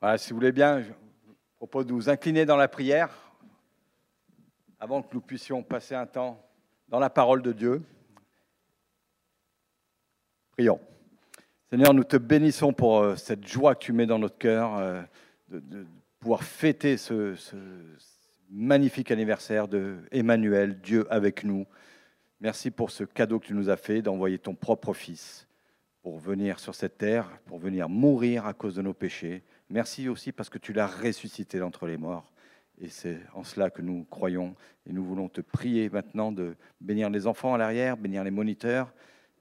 Voilà, si vous voulez bien, je vous propose de nous incliner dans la prière avant que nous puissions passer un temps dans la parole de Dieu. Prions. Seigneur, nous te bénissons pour euh, cette joie que tu mets dans notre cœur euh, de, de pouvoir fêter ce, ce magnifique anniversaire de Emmanuel, Dieu avec nous. Merci pour ce cadeau que tu nous as fait d'envoyer ton propre Fils pour venir sur cette terre, pour venir mourir à cause de nos péchés. Merci aussi parce que tu l'as ressuscité d'entre les morts. Et c'est en cela que nous croyons. Et nous voulons te prier maintenant de bénir les enfants à l'arrière, bénir les moniteurs.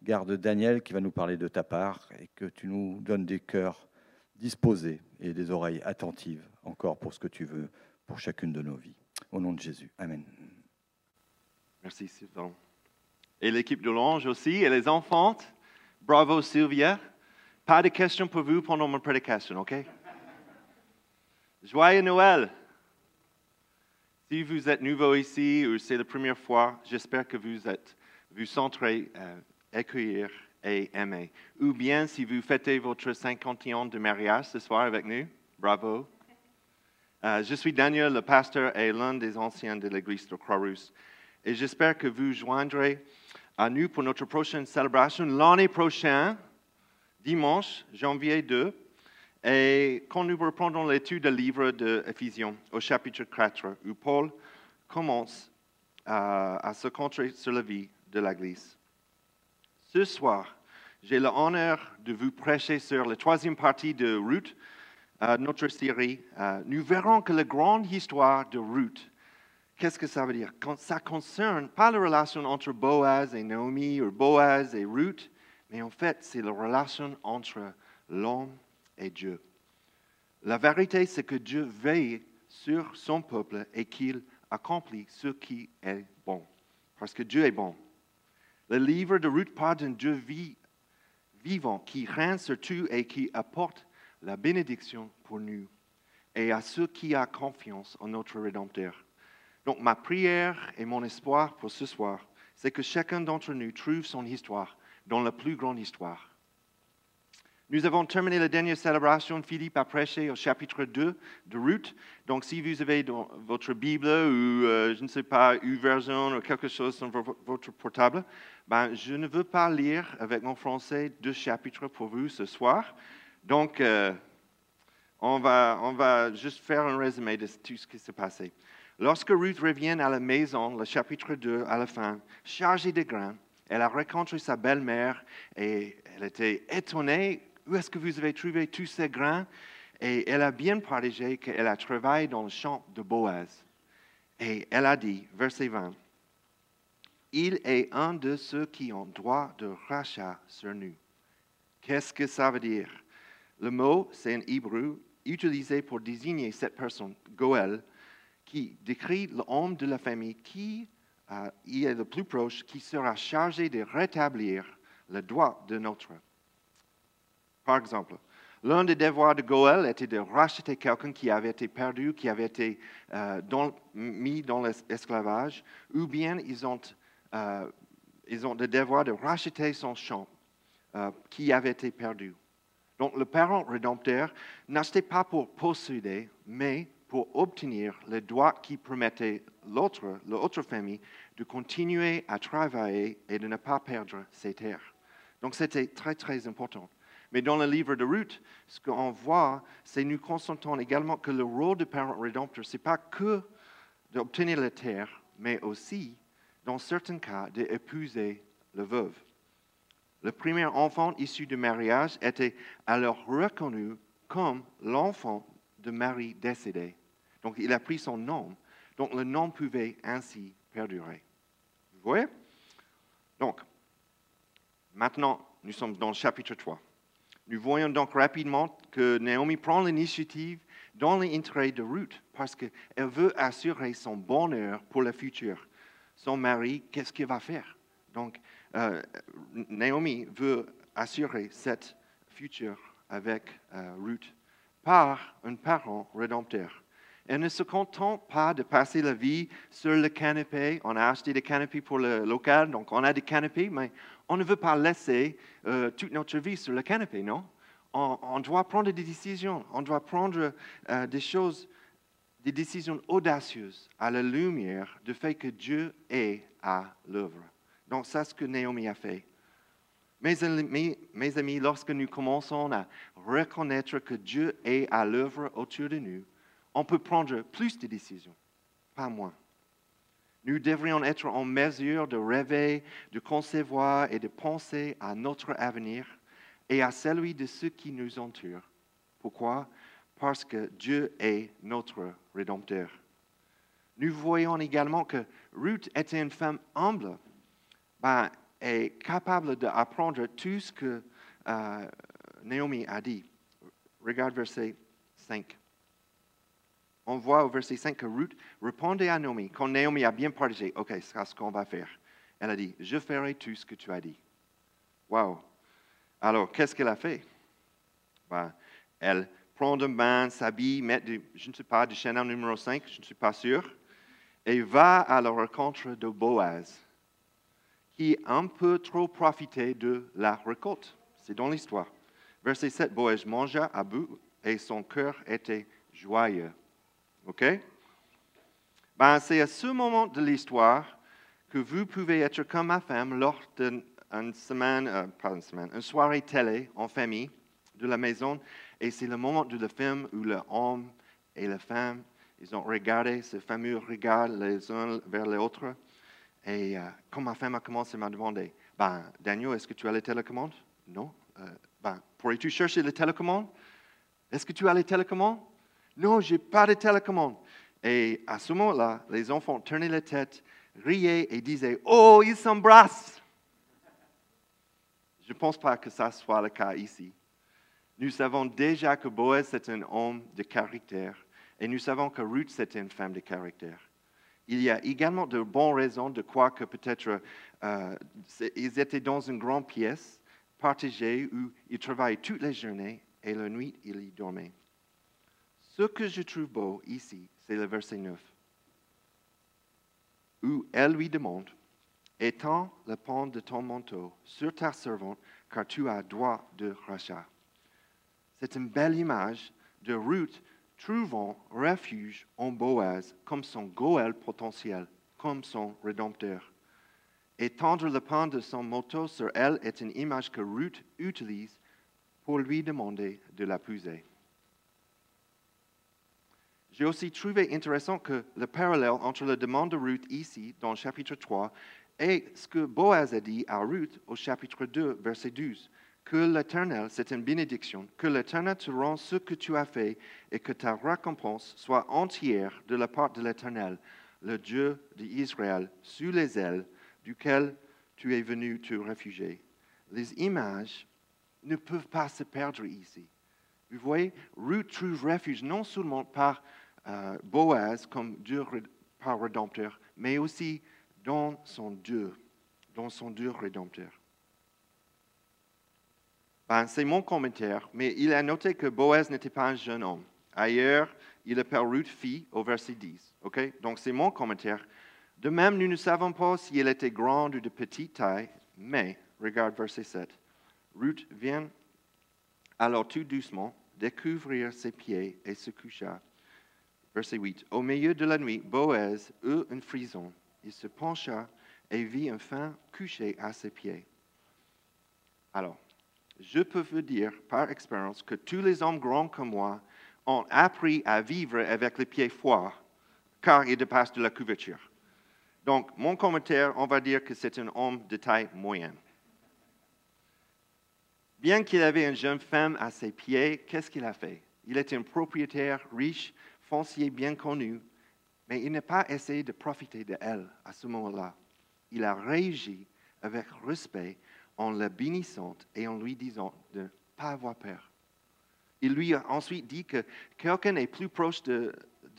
Garde Daniel qui va nous parler de ta part et que tu nous donnes des cœurs disposés et des oreilles attentives encore pour ce que tu veux pour chacune de nos vies. Au nom de Jésus. Amen. Merci Sylvain. Et l'équipe de l'ange aussi, et les enfants. Bravo Sylvia. Pas de questions pour vous pendant ma prédication, OK? Joyeux Noël. Si vous êtes nouveau ici ou c'est la première fois, j'espère que vous êtes vous centrez, euh, accueillir et aimer. Ou bien si vous fêtez votre 50 ans de mariage ce soir avec nous, bravo. Euh, je suis Daniel, le pasteur et l'un des anciens de l'église de Croix-Rousse. Et j'espère que vous joindrez à nous pour notre prochaine célébration l'année prochaine, dimanche, janvier 2. Et quand nous reprendrons l'étude du livre d'Éphésiens au chapitre 4, où Paul commence à, à se concentrer sur la vie de l'Église. Ce soir, j'ai l'honneur de vous prêcher sur la troisième partie de Ruth, euh, notre série. Euh, nous verrons que la grande histoire de Ruth, qu'est-ce que ça veut dire? Quand Ça concerne pas la relation entre Boaz et Naomi ou Boaz et Ruth, mais en fait, c'est la relation entre l'homme et Dieu. La vérité, c'est que Dieu veille sur son peuple et qu'il accomplit ce qui est bon. Parce que Dieu est bon. Le livre de Ruth parle d'un Dieu vi- vivant qui règne sur tout et qui apporte la bénédiction pour nous et à ceux qui ont confiance en notre Rédempteur. Donc ma prière et mon espoir pour ce soir, c'est que chacun d'entre nous trouve son histoire dans la plus grande histoire. Nous avons terminé la dernière célébration. Philippe a prêché au chapitre 2 de Ruth. Donc, si vous avez votre Bible ou, euh, je ne sais pas, une version ou quelque chose sur vo- votre portable, ben, je ne veux pas lire avec mon français deux chapitres pour vous ce soir. Donc, euh, on, va, on va juste faire un résumé de tout ce qui s'est passé. Lorsque Ruth revient à la maison, le chapitre 2, à la fin, chargée de grains, elle a rencontré sa belle-mère et elle était étonnée. Où est-ce que vous avez trouvé tous ces grains? Et elle a bien partagé qu'elle a travaillé dans le champ de Boaz. Et elle a dit, verset 20, Il est un de ceux qui ont droit de rachat sur nous. Qu'est-ce que ça veut dire? Le mot, c'est un hébreu utilisé pour désigner cette personne, Goël, qui décrit l'homme de la famille qui euh, y est le plus proche, qui sera chargé de rétablir le droit de notre. Par exemple, l'un des devoirs de Goël était de racheter quelqu'un qui avait été perdu, qui avait été euh, mis dans l'esclavage, ou bien ils ont, euh, ils ont le devoir de racheter son champ euh, qui avait été perdu. Donc le parent rédempteur n'achetait pas pour posséder, mais pour obtenir le droit qui permettait l'autre, l'autre famille de continuer à travailler et de ne pas perdre ses terres. Donc c'était très très important. Mais dans le livre de Ruth, ce qu'on voit, c'est nous constatons également que le rôle du parent rédempteur, ce n'est pas que d'obtenir la terre, mais aussi, dans certains cas, d'épouser le veuve. Le premier enfant issu du mariage était alors reconnu comme l'enfant de Marie décédée. Donc il a pris son nom. Donc le nom pouvait ainsi perdurer. Vous voyez? Donc, maintenant, nous sommes dans le chapitre 3. Nous voyons donc rapidement que Naomi prend l'initiative dans l'intérêt de Ruth parce qu'elle veut assurer son bonheur pour le futur. Son mari, qu'est-ce qu'il va faire? Donc, euh, Naomi veut assurer cet futur avec euh, Ruth par un parent rédempteur. Elle ne se contente pas de passer la vie sur le canapé. On a acheté des canapés pour le local, donc on a des canapés, mais on ne veut pas laisser euh, toute notre vie sur le canapé, non? on, doit prendre des décisions, on doit prendre euh, des choses, des décisions audacieuses à la lumière du fait que Dieu est à l'œuvre. Donc, c'est ce que Naomi a fait. Mes amis, mes amis, lorsque nous commençons à reconnaître que Dieu est à l'œuvre autour de nous, on peut prendre plus de décisions, pas moins. Nous devrions être en mesure de rêver, de concevoir et de penser à notre avenir et à celui de ceux qui nous entourent. Pourquoi? Parce que Dieu est notre Rédempteur. Nous voyons également que Ruth était une femme humble ben, et capable d'apprendre tout ce que euh, Naomi a dit. Regarde verset 5 on voit au verset 5 que Ruth répondait à Naomi, quand Naomi a bien partagé, OK, c'est ce qu'on va faire. Elle a dit, je ferai tout ce que tu as dit. Wow. Alors, qu'est-ce qu'elle a fait? Ben, elle prend un bain, s'habille, met, du, je ne sais pas, du Chanel numéro 5, je ne suis pas sûr, et va à la rencontre de Boaz, qui a un peu trop profité de la récolte. C'est dans l'histoire. Verset 7, Boaz mangea à bout et son cœur était joyeux. OK? Ben, c'est à ce moment de l'histoire que vous pouvez être comme ma femme lors d'une semaine, euh, une semaine, une soirée télé en famille de la maison. Et c'est le moment de le film où l'homme et la femme, ils ont regardé ce fameux regard les uns vers les autres. Et euh, quand ma femme a commencé à me demander, ben, Daniel, est-ce que tu as les télécommandes? Non. Euh, ben, pourrais-tu chercher les télécommandes? Est-ce que tu as les télécommandes? Non, je n'ai pas de télécommande. Et à ce moment-là, les enfants tournaient la tête, riaient et disaient Oh, ils s'embrassent Je ne pense pas que ça soit le cas ici. Nous savons déjà que Boaz est un homme de caractère et nous savons que Ruth c'était une femme de caractère. Il y a également de bonnes raisons de croire que peut-être euh, ils étaient dans une grande pièce partagée où ils travaillaient toutes les journées et la nuit ils y dormaient. Ce que je trouve beau ici, c'est le verset 9, où elle lui demande, Étends le pan de ton manteau sur ta servante, car tu as droit de rachat. C'est une belle image de Ruth trouvant refuge en Boaz comme son Goël potentiel, comme son rédempteur. Étendre le pan de son manteau sur elle est une image que Ruth utilise pour lui demander de l'épouser. J'ai aussi trouvé intéressant que le parallèle entre la demande de Ruth ici, dans le chapitre 3, et ce que Boaz a dit à Ruth au chapitre 2, verset 12, que l'Éternel, c'est une bénédiction, que l'Éternel te rend ce que tu as fait et que ta récompense soit entière de la part de l'Éternel, le Dieu d'Israël, sous les ailes duquel tu es venu te réfugier. Les images ne peuvent pas se perdre ici. Vous voyez, Ruth trouve refuge non seulement par euh, Boaz comme Dieu par rédempteur, mais aussi dans son Dieu, dans son Dieu rédempteur. Ben, c'est mon commentaire, mais il a noté que Boaz n'était pas un jeune homme. Ailleurs, il appelle Ruth fille au verset 10. Donc c'est mon commentaire. De même, nous ne savons pas si elle était grande ou de petite taille, mais, regarde verset 7. Ruth vient alors tout doucement découvrir ses pieds et se coucha. Verset 8. Au milieu de la nuit, Boaz eut une frison. Il se pencha et vit un fin couché à ses pieds. Alors, je peux vous dire par expérience que tous les hommes grands comme moi ont appris à vivre avec les pieds forts, car ils dépassent de la couverture. Donc, mon commentaire, on va dire que c'est un homme de taille moyenne. Bien qu'il avait une jeune femme à ses pieds, qu'est-ce qu'il a fait? Il était un propriétaire riche foncier bien connu, mais il n'a pas essayé de profiter d'elle à ce moment-là. Il a réagi avec respect en la bénissant et en lui disant de ne pas avoir peur. Il lui a ensuite dit que quelqu'un est plus proche de,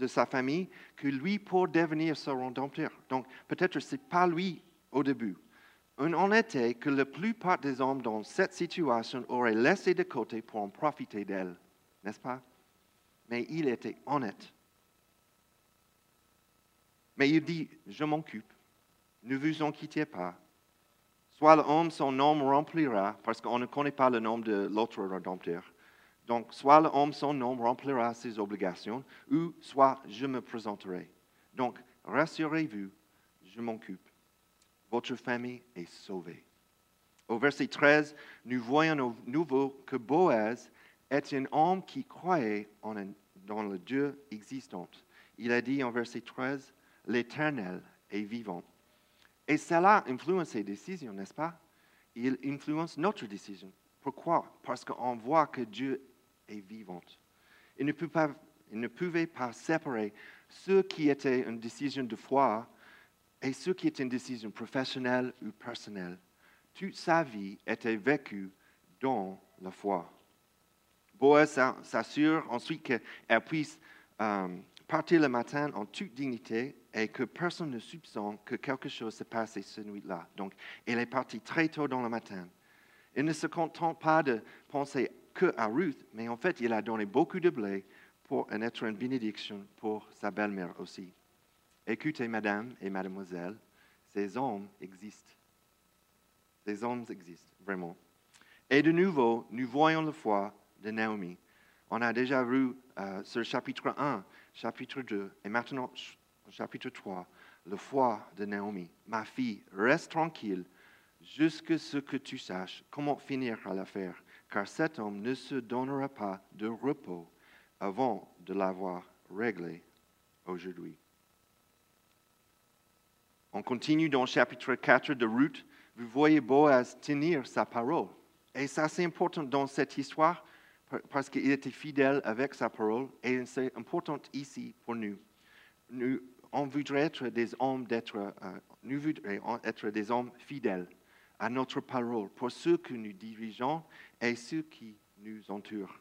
sa famille que lui pour devenir son rédempteur. Donc peut-être ce n'est pas lui au début. On était que la plupart des hommes dans cette situation auraient laissé de côté pour en profiter d'elle, n'est-ce pas? Mais il était honnête. Mais il dit, je m'occupe, ne vous inquiétez pas. Soit l'homme, son nom remplira, parce qu'on ne connaît pas le nom de l'autre rédempteur. Donc, soit l'homme sans nom remplira ses obligations, ou soit je me présenterai. Donc, rassurez-vous, je m'occupe. Votre famille est sauvée. Au verset 13, nous voyons au nouveau que Boaz est un homme qui croyait en un- dans le Dieu existant. Il a dit en verset 13, l'Éternel est vivant. Et cela influence ses décisions, n'est-ce pas? Il influence notre décision. Pourquoi? Parce qu'on voit que Dieu est vivant. Il ne, peut pas, il ne pouvait pas séparer ce qui était une décision de foi et ce qui est une décision professionnelle ou personnelle. Toute sa vie était vécue dans la foi. Boaz s'a- s'assure ensuite qu'elle puisse euh, partir le matin en toute dignité et que personne ne soupçonne que quelque chose s'est passé cette nuit-là. Donc, elle est partie très tôt dans le matin. Il ne se contente pas de penser que à Ruth, mais en fait, il a donné beaucoup de blé pour être une bénédiction pour sa belle-mère aussi. Écoutez, madame et mademoiselle, ces hommes existent. Ces hommes existent, vraiment. Et de nouveau, nous voyons la foi de Naomi. On a déjà vu euh, sur chapitre 1, chapitre 2, et maintenant ch- chapitre 3, la foi de Naomi. Ma fille, reste tranquille jusqu'à ce que tu saches comment finir à l'affaire, car cet homme ne se donnera pas de repos avant de l'avoir réglé aujourd'hui. On continue dans le chapitre 4 de Ruth. Vous voyez Boaz tenir sa parole. Et ça, c'est important dans cette histoire parce qu'il était fidèle avec sa parole et c'est important ici pour nous. nous on voudrait être des hommes d'être, euh, nous voudrions être des hommes fidèles à notre parole pour ceux que nous dirigeons et ceux qui nous entourent.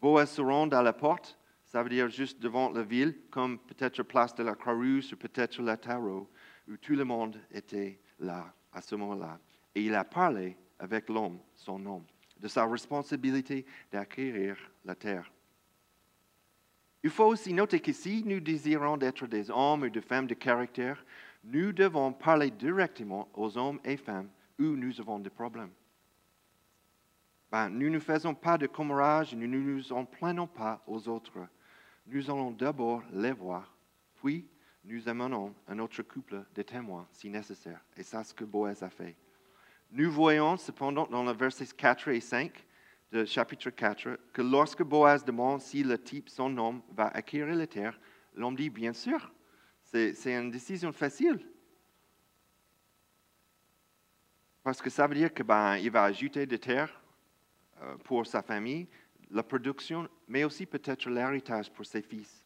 Boaz se rend à la porte, ça veut dire juste devant la ville, comme peut-être place de la Croix-Rouge ou peut-être la Tarot, où tout le monde était là à ce moment-là. Et il a parlé avec l'homme, son homme, de sa responsabilité d'acquérir la terre. Il faut aussi noter que si nous désirons être des hommes ou des femmes de caractère, nous devons parler directement aux hommes et femmes où nous avons des problèmes. Ben, nous ne faisons pas de commérage, nous ne nous en plaignons pas aux autres. Nous allons d'abord les voir, puis nous amenons un autre couple de témoins si nécessaire. Et c'est ce que Boaz a fait. Nous voyons cependant dans les versets 4 et 5 de chapitre 4 que lorsque Boaz demande si le type, son homme, va acquérir la terre, l'homme dit bien sûr. C'est c'est une décision facile. Parce que ça veut dire qu'il ben, va ajouter de terre euh, pour sa famille, la production, mais aussi peut-être l'héritage pour ses fils.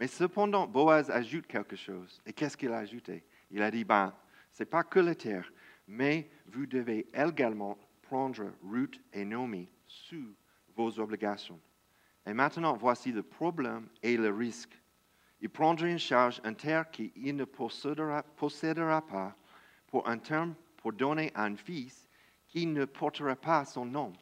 Mais cependant, Boaz ajoute quelque chose. Et qu'est-ce qu'il a ajouté? Il a dit, ben, ce n'est pas que la terre, mais vous devez également prendre Ruth et Naomi sous vos obligations. Et maintenant, voici le problème et le risque. Il prendra en charge une terre qu'il ne possédera, possédera pas pour un terme pour donner à un fils qui ne portera pas son nom,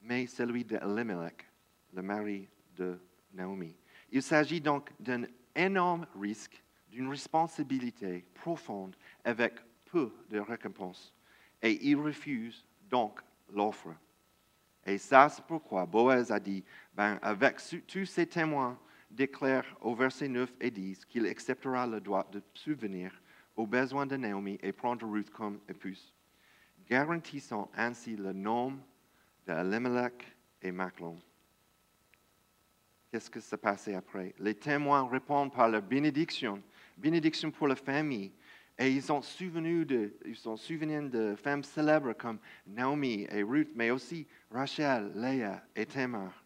mais celui d'Elimelech, le mari de Naomi. Il s'agit donc d'un énorme risque, d'une responsabilité profonde avec peu de récompense. Et il refuse donc l'offre. Et ça, c'est pourquoi Boaz a dit, ben, avec tous ces témoins, déclare au verset 9 et 10 qu'il acceptera le droit de subvenir aux besoins de Naomi et prendre Ruth comme épouse, garantissant ainsi le nom d'Elimelech et Maclon. Qu'est-ce que s'est passé après? Les témoins répondent par la bénédiction, bénédiction pour la famille. Et ils sont souvenus de, ils sont de femmes célèbres comme Naomi et Ruth, mais aussi Rachel, Léa et Tamar.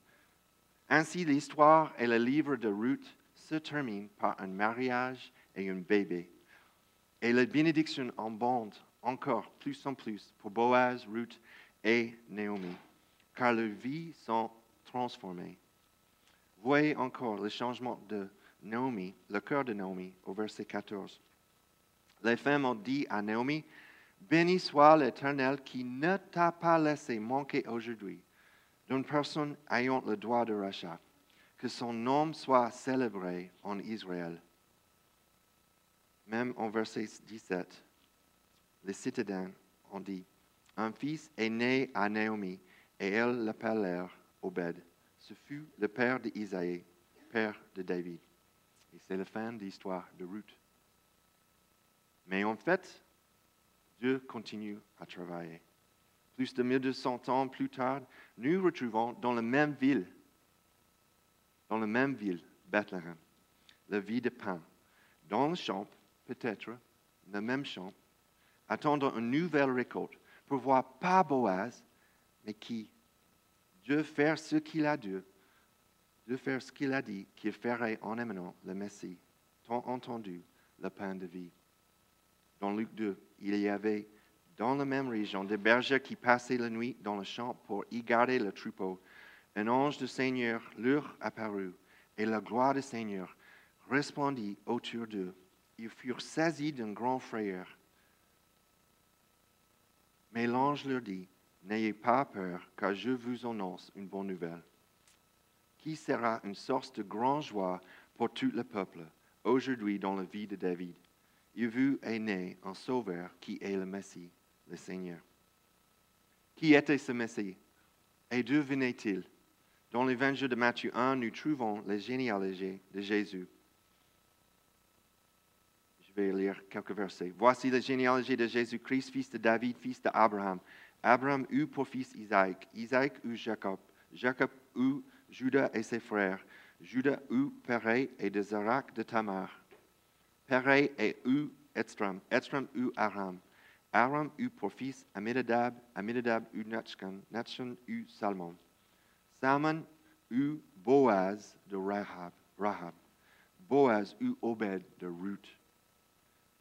Ainsi, l'histoire et le livre de Ruth se terminent par un mariage et un bébé. Et la bénédiction abonde encore plus en plus pour Boaz, Ruth et Naomi, car leurs vies sont transformées. Voyez encore le changement de Naomi, le cœur de Naomi, au verset 14. Les femmes ont dit à Naomi, Béni soit l'Éternel qui ne t'a pas laissé manquer aujourd'hui d'une personne ayant le droit de rachat, que son nom soit célébré en Israël. Même en verset 17, les citadins ont dit, Un fils est né à Naomi, et elles l'appelèrent Obed. Ce fut le père d'Isaïe, père de David. Et c'est la fin de l'histoire de Ruth. Mais en fait, Dieu continue à travailler. Plus de 1200 ans plus tard, nous retrouvons dans la même ville, dans la même ville, Bethléem, la vie de pain. Dans le champ, peut-être, le même champ, attendant une nouvelle récolte pour voir pas Boaz, mais qui Dieu faire ce qu'il a dit, Dieu faire ce qu'il a dit qu'il ferait en amenant le Messie, tant entendu le pain de vie. Dans Luc 2, il y avait dans la même région des bergers qui passaient la nuit dans le champ pour y garder le troupeau. Un ange du Seigneur leur apparut, et la gloire du Seigneur resplendit autour d'eux. Ils furent saisis d'une grande frayeur. Mais l'ange leur dit, N'ayez pas peur, car je vous annonce une bonne nouvelle, qui sera une source de grande joie pour tout le peuple, aujourd'hui dans la vie de David. Vous est né un sauveur qui est le Messie, le Seigneur. Qui était ce Messie? Et d'où venait-il Dans l'évangile de Matthieu 1, nous trouvons la généalogie de Jésus. Je vais lire quelques versets. Voici la généalogie de Jésus-Christ, fils de David, fils d'Abraham. Abraham eut pour fils Isaac. Isaac eut Jacob. Jacob eut Judas et ses frères. Judas eut Péré et de Zerach de Tamar. Péré et eut Etstram. Etstram eut Aram. Aram eut pour fils Amidadab. Amidadab eut Natchan. Natchan Salmon. Salmon eut Boaz de Rahab. Rahab. Boaz eut Obed de Ruth.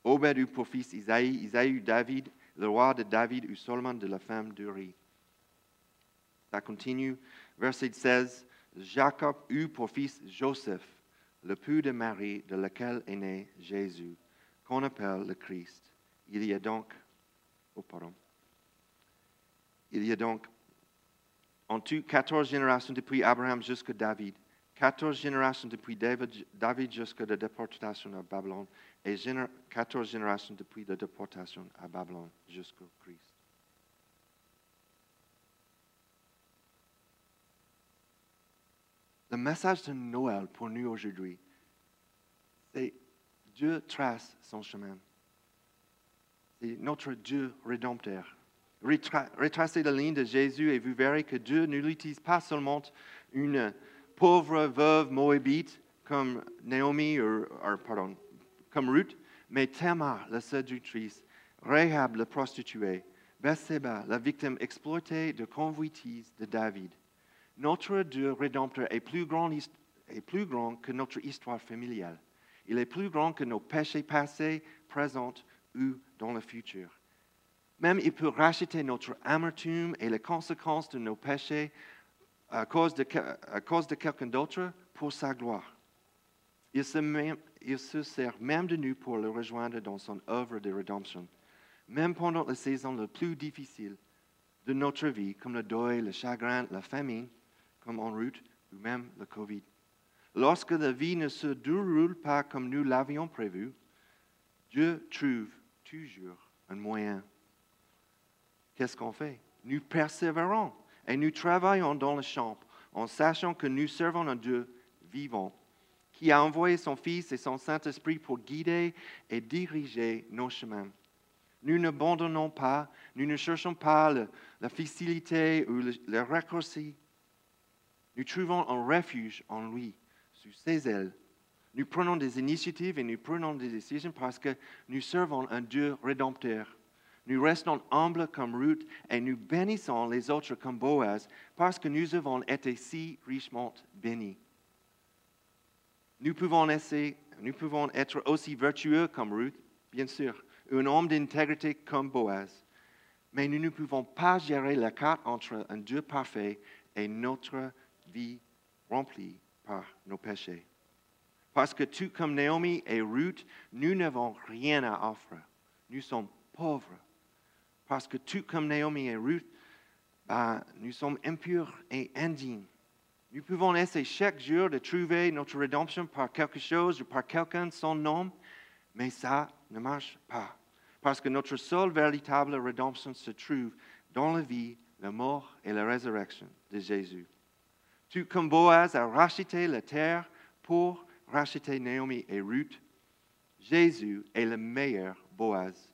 Obed eut pour fils Isaïe. Isaïe eut David. Le roi de David eut Solomon de la femme d'Uri. Ça continue. Verset 16. Jacob eut pour fils Joseph, le pu de Marie, de laquelle est né Jésus, qu'on appelle le Christ. Il y a donc, oh pardon, il y a donc en tout 14 générations depuis Abraham jusqu'à David, 14 générations depuis David, David jusqu'à la déportation à Babylone, et 14 générations depuis la déportation à Babylone jusqu'au Christ. Le message de Noël pour nous aujourd'hui, c'est Dieu trace son chemin. C'est notre Dieu rédempteur. Retracez la ligne de Jésus et vous verrez que Dieu ne l'utilise pas seulement une pauvre veuve moabite comme Naomi, ou, pardon, comme Ruth, mais Tamar, la séductrice, Rahab, la prostituée, Bathsheba, la victime exploitée de convoitise de David. Notre Dieu rédempteur est plus grand, est plus grand que notre histoire familiale. Il est plus grand que nos péchés passés, présents ou dans le futur. Même il peut racheter notre amertume et les conséquences de nos péchés à cause de, à cause de quelqu'un d'autre pour sa gloire. Il se, il se, sert même de nous pour le rejoindre dans son œuvre de rédemption, même pendant les saisons les plus difficiles de notre vie, comme le deuil, le chagrin, la famine, comme en route, ou même le Covid. Lorsque la vie ne se déroule pas comme nous l'avions prévu, Dieu trouve toujours un moyen. Qu'est-ce qu'on fait? Nous persévérons et nous travaillons dans le champ en sachant que nous servons un Dieu vivant qui a envoyé son Fils et son Saint-Esprit pour guider et diriger nos chemins. Nous n'abandonnons pas, nous ne cherchons pas la facilité ou le, le raccourci. Nous trouvons un refuge en lui, sous ses ailes. Nous prenons des initiatives et nous prenons des décisions parce que nous servons un Dieu rédempteur. Nous restons humbles comme Ruth et nous bénissons les autres comme Boaz parce que nous avons été si richement bénis. Nous pouvons, nous pouvons être aussi vertueux comme Ruth, bien sûr, un homme d'intégrité comme Boaz, mais nous ne pouvons pas gérer la carte entre un Dieu parfait et notre vie remplie par nos péchés. Parce que tout comme Naomi et Ruth, nous n'avons rien à offrir. Nous sommes pauvres. Parce que tout comme Naomi et Ruth, ben, nous sommes impurs et indignes. Nous pouvons essayer chaque jour de trouver notre rédemption par quelque chose ou par quelqu'un son nom, mais ça ne marche pas. Parce que notre seule véritable rédemption se trouve dans la vie la mort et la résurrection de Jésus. Tout comme Boaz a racheté la terre pour racheter Naomi et Ruth, Jésus est le meilleur Boaz.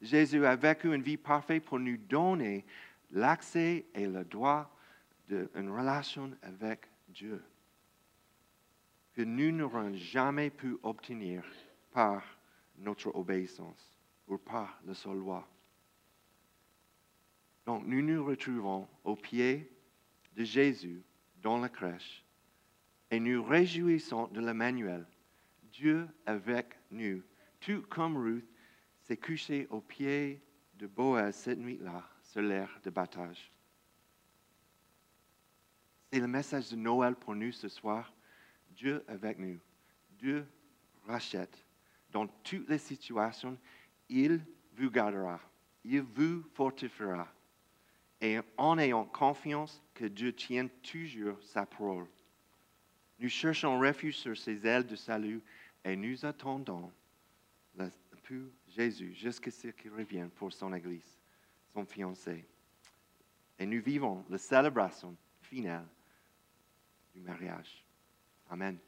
Jésus a vécu une vie parfaite pour nous donner l'accès et le droit d'une relation avec Dieu que nous n'aurons jamais pu obtenir par notre obéissance ou par la seule loi. Donc nous nous retrouvons au pied de Jésus dans la crèche et nous réjouissons de l'Emmanuel, Dieu avec nous, tout comme Ruth s'est couchée au pied de Boaz cette nuit-là sur l'air de battage. C'est le message de Noël pour nous ce soir. Dieu avec nous. Dieu rachète. Dans toutes les situations, il vous gardera. Il vous fortifiera. Et en ayant confiance que Dieu tient toujours sa parole. Nous cherchons refuge sur ses ailes de salut et nous attendons le Jésus jusqu'à ce qu'il revienne pour son Église, son fiancé. Et nous vivons la célébration finale du mariage. Amen.